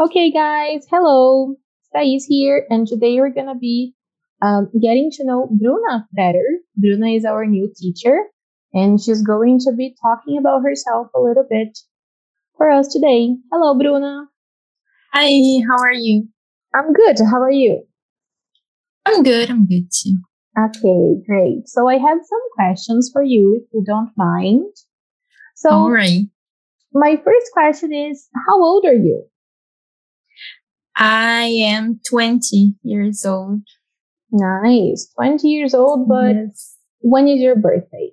Okay, guys, hello. Thais here, and today we're gonna be um, getting to know Bruna better. Bruna is our new teacher, and she's going to be talking about herself a little bit for us today. Hello, Bruna. Hi, how are you? I'm good. How are you? I'm good. I'm good too. Okay, great. So I have some questions for you, if you don't mind. So, All right. my first question is, how old are you? I am 20 years old. Nice, 20 years old, but Yes. when is your birthday?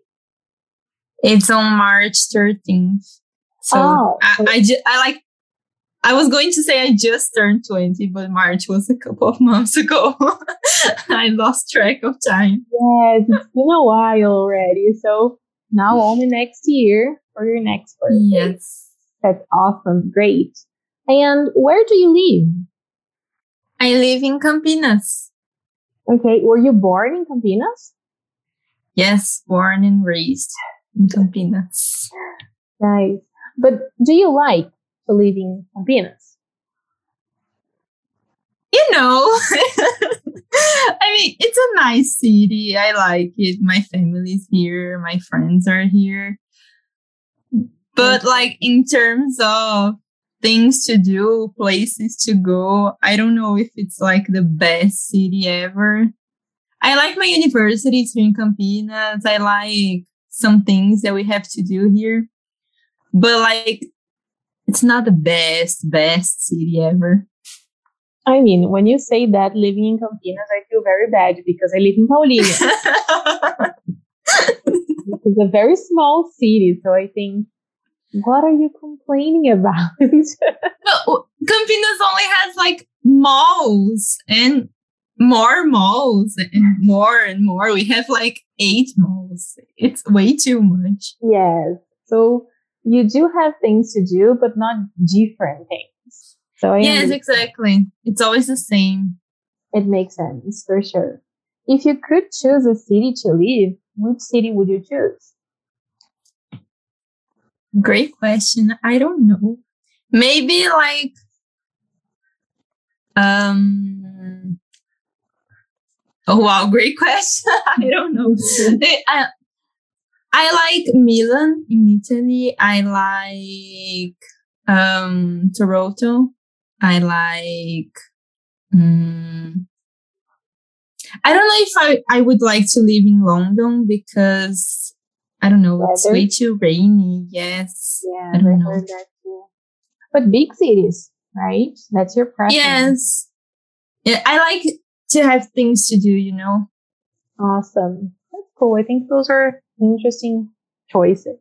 It's on March 13th. So Oh, I, I, ju- I like, I was going to say I just turned 20, but March was a couple of months ago. I lost track of time. Yes, it's been a while already. So now only next year for your next birthday. Yes. That's awesome. Great. And where do you live? I live in Campinas. Okay. Were you born in Campinas? Yes, born and raised in Campinas. Nice. But do you like to live in Campinas? you know, I mean, it's a nice city. I like it. My family's here. My friends are here. But like in terms of things to do, places to go, I don't know if it's like the best city ever. I like my university it's here in Campinas. I like some things that we have to do here. But like it's not the best, best city ever. I mean, when you say that living in Campinas, I feel very bad because I live in Paulínia. it's a very small city. So I think, what are you complaining about? No, Campinas only has like malls and more malls and more and more. We have like eight malls. It's way too much. yes. So you do have things to do, but not different things. So I yes, understand. exactly. It's always the same. it makes sense for sure. If you could choose a city to live, which city would you choose? Great question. I don't know. Maybe like um Oh wow, great question. I don't know. I, I like Milan in Italy. I like um Toronto. I like mm, I don't know if I, I would like to live in London because I don't know, it's way too rainy. Yes. Yeah, I don't know. that too. But big cities, right? That's your preference. Yes. Yeah, I like to have things to do, you know. Awesome. That's cool. I think those are interesting choices.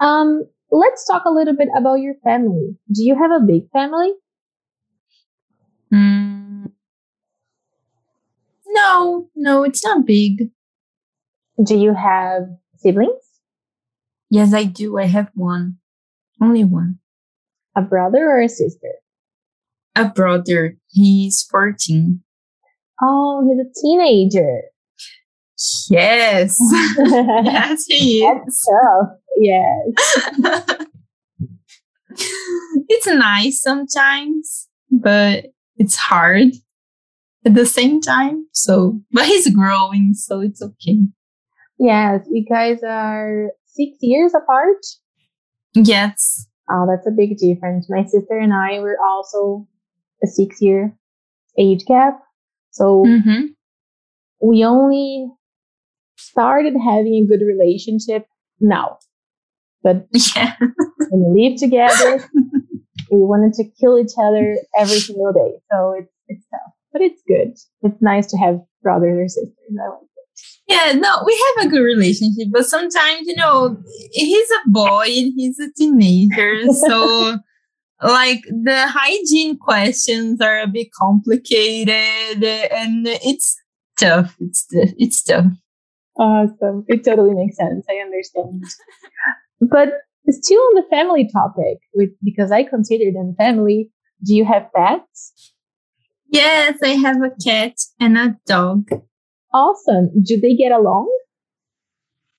Um, let's talk a little bit about your family. Do you have a big family? Mm. No, no, it's not big. Do you have siblings? Yes, I do. I have one. Only one. A brother or a sister? A brother. He's 14. Oh, he's a teenager. Yes. That's yes, he is. tough. Yes. it's nice sometimes, but it's hard at the same time. So, but he's growing, so it's okay. Yes. You guys are six years apart. Yes. Oh, that's a big difference. My sister and I were also a six year age gap. So hmm we only started having a good relationship now. But Yeah. when we live together, we wanted to kill each other every single day. So it's it's tough. But it's good. It's nice to have brothers or sisters. I like. Yeah, no, we have a good relationship, but sometimes, you know, he's a boy and he's a teenager. So, like, the hygiene questions are a bit complicated and it's tough. It's, it's tough. Awesome. It totally makes sense. I understand. but still on the family topic, with because I consider them family, do you have pets? Yes, I have a cat and a dog. Awesome. Do they get along?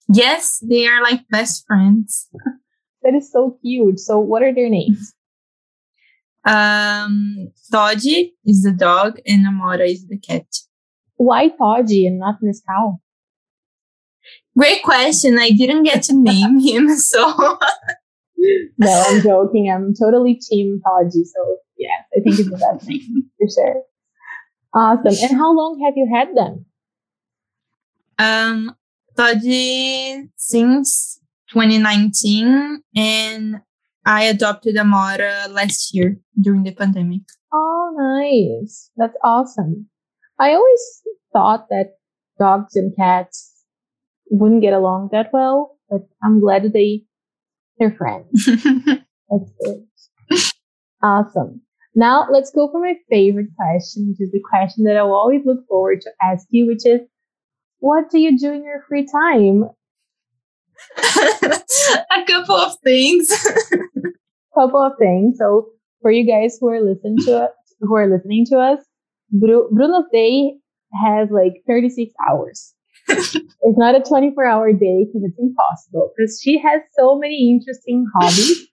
Yes, they are like best friends. That is so cute. So what are their names? Um, Toddy is the dog, and Amora is the cat. Why Toddy and not Nescau? Great question. I didn't get to name him, so. no, I'm joking. I'm totally team Toddy. So yeah, I think it's the best name for sure. Awesome. And how long have you had them? Um, Toddy since 2019, and I adopted a Amora last year during the pandemic. Oh, nice. That's awesome. I always thought that dogs and cats wouldn't get along that well, but I'm glad that they they're friends. That's good. Awesome. Now let's go for my favorite question, which is the question that I will always look forward to ask you, which is, what do you do in your free time? a couple of things. couple of things. So for you guys who are listening to us, who are listening to us, Bruna's day has like 36 hours. it's not a 24 hour day because it's impossible because she has so many interesting hobbies.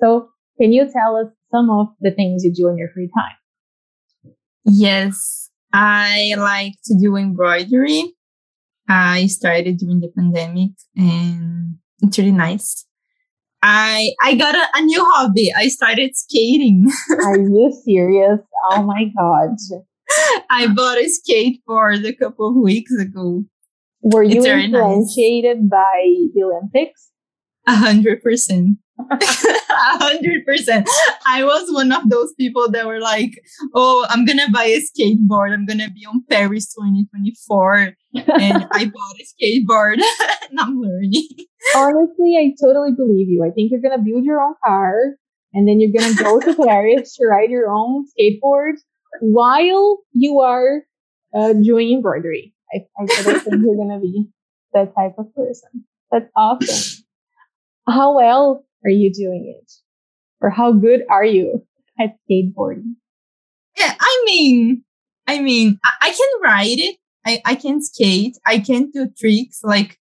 So can you tell us some of the things you do in your free time? Yes, I like to do embroidery. I started during the pandemic and it's really nice. I I got a, a new hobby. I started skating. Are you serious? Oh my god. I bought a skateboard a couple of weeks ago. Were you influenced nice. by the Olympics? A hundred percent. A hundred percent. I was one of those people that were like, "Oh, I'm gonna buy a skateboard. I'm gonna be on Paris 2024," and I bought a skateboard and I'm learning. Honestly, I totally believe you. I think you're gonna build your own car, and then you're gonna go to Paris to ride your own skateboard while you are uh, doing embroidery. I, I totally think you're gonna be that type of person. That's awesome. How well are you doing it? Or how good are you at skateboarding? Yeah, I mean, I mean, I, I can ride it. I, I can skate. I can do tricks. Like,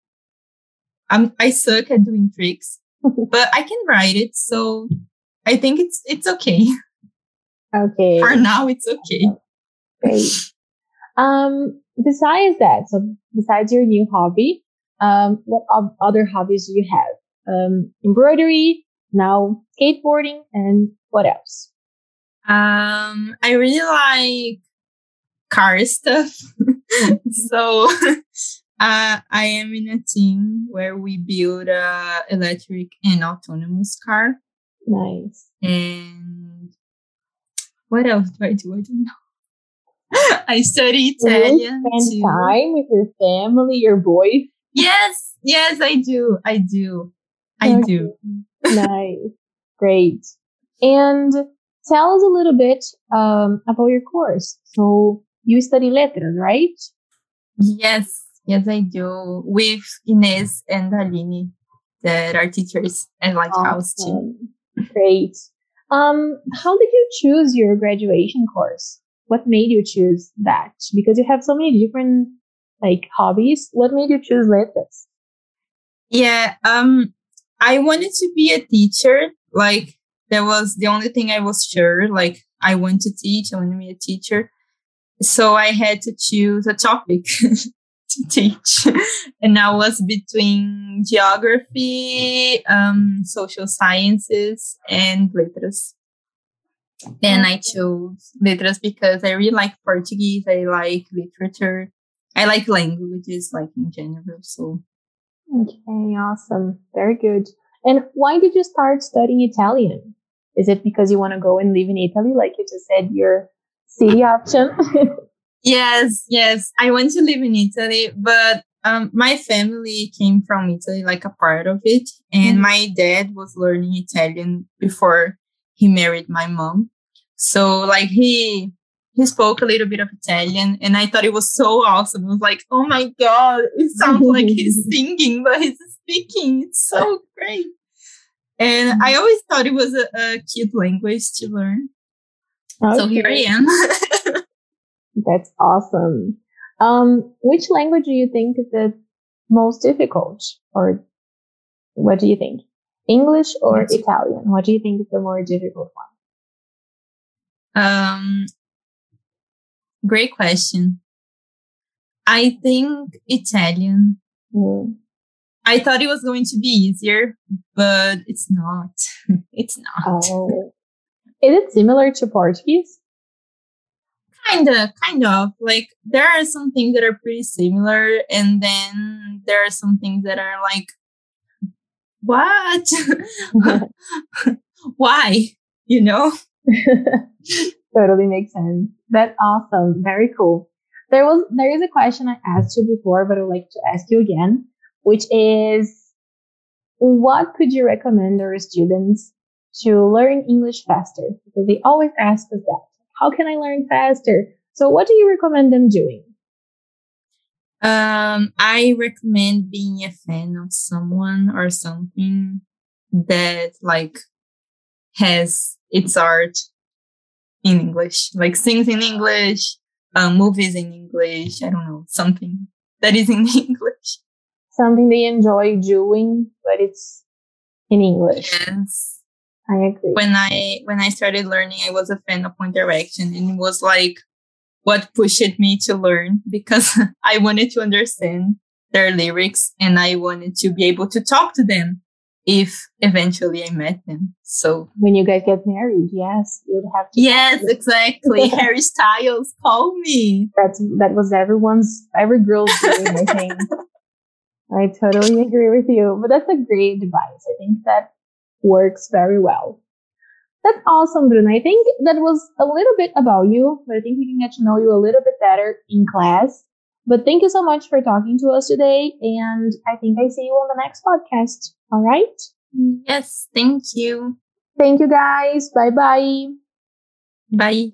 I'm, I suck at doing tricks, but I can ride it. So I think it's, it's okay. Okay. For now, it's okay. Great. Um, besides that, so besides your new hobby, um, what other hobbies do you have? Um, embroidery, now skateboarding, and what else? Um, I really like car stuff. so uh, I am in a team where we build a electric and autonomous car. Nice. And what else do I do? I don't know. I study Italian. You spend too. time with your family, your boys. Yes, yes, I do. I do. I okay. do. nice. Great. And tell us a little bit um, about your course. So you study letters, right? Yes. Yes, I do. With Ines and Aline, that are teachers and Lighthouse awesome. too. Great. Um, how did you choose your graduation course? What made you choose that? Because you have so many different like hobbies. What made you choose letters? Yeah, um, I wanted to be a teacher. Like that was the only thing I was sure. Like I want to teach. I want to be a teacher. So I had to choose a topic to teach. and I was between geography, um, social sciences, and letras. And I chose letras because I really like Portuguese. I like literature. I like languages, like in general. So Okay, awesome. Very good. And why did you start studying Italian? Is it because you want to go and live in Italy, like you just said, your city option? yes, yes. I want to live in Italy, but um, my family came from Italy, like a part of it. And mm-hmm. my dad was learning Italian before he married my mom. So, like, he he spoke a little bit of Italian and I thought it was so awesome. I was like, oh my God, it sounds like he's singing, but he's speaking. It's so great. And I always thought it was a, a cute language to learn. Okay. So here I am. That's awesome. Um, which language do you think is the most difficult? Or what do you think? English or Italian? What do you think is the more difficult one? Um, great question. I think Italian. Mm. I thought it was going to be easier, but it's not. it's not. Oh. Is it similar to Portuguese? Kinda, kind of. Like there are some things that are pretty similar, and then there are some things that are like, what? Why? You know? totally makes sense. That's awesome. Very cool. There was there is a question I asked you before, but I'd like to ask you again, which is what could you recommend our students to learn English faster? Because they always ask us that. How can I learn faster? So what do you recommend them doing? Um, I recommend being a fan of someone or something that like has its art in English, like sings in English, um, movies in English. I don't know, something that is in English. Something they enjoy doing, but it's in English. Yes. I agree. When I when I started learning, I was a fan of One Direction, and it was like what pushed me to learn because I wanted to understand their lyrics and I wanted to be able to talk to them if eventually I met him. So when you guys get married, yes, you'd have to. Yes, exactly. Harry Styles, call me. That's that was everyone's every girl's dream, I think. I totally agree with you. But that's a great device. I think that works very well. That's awesome, Bruna. I think that was a little bit about you, but I think we can get to know you a little bit better in class. But thank you so much for talking to us today. And I think I see you on the next podcast. All right. Yes. Thank you. Thank you guys. Bye bye. Bye.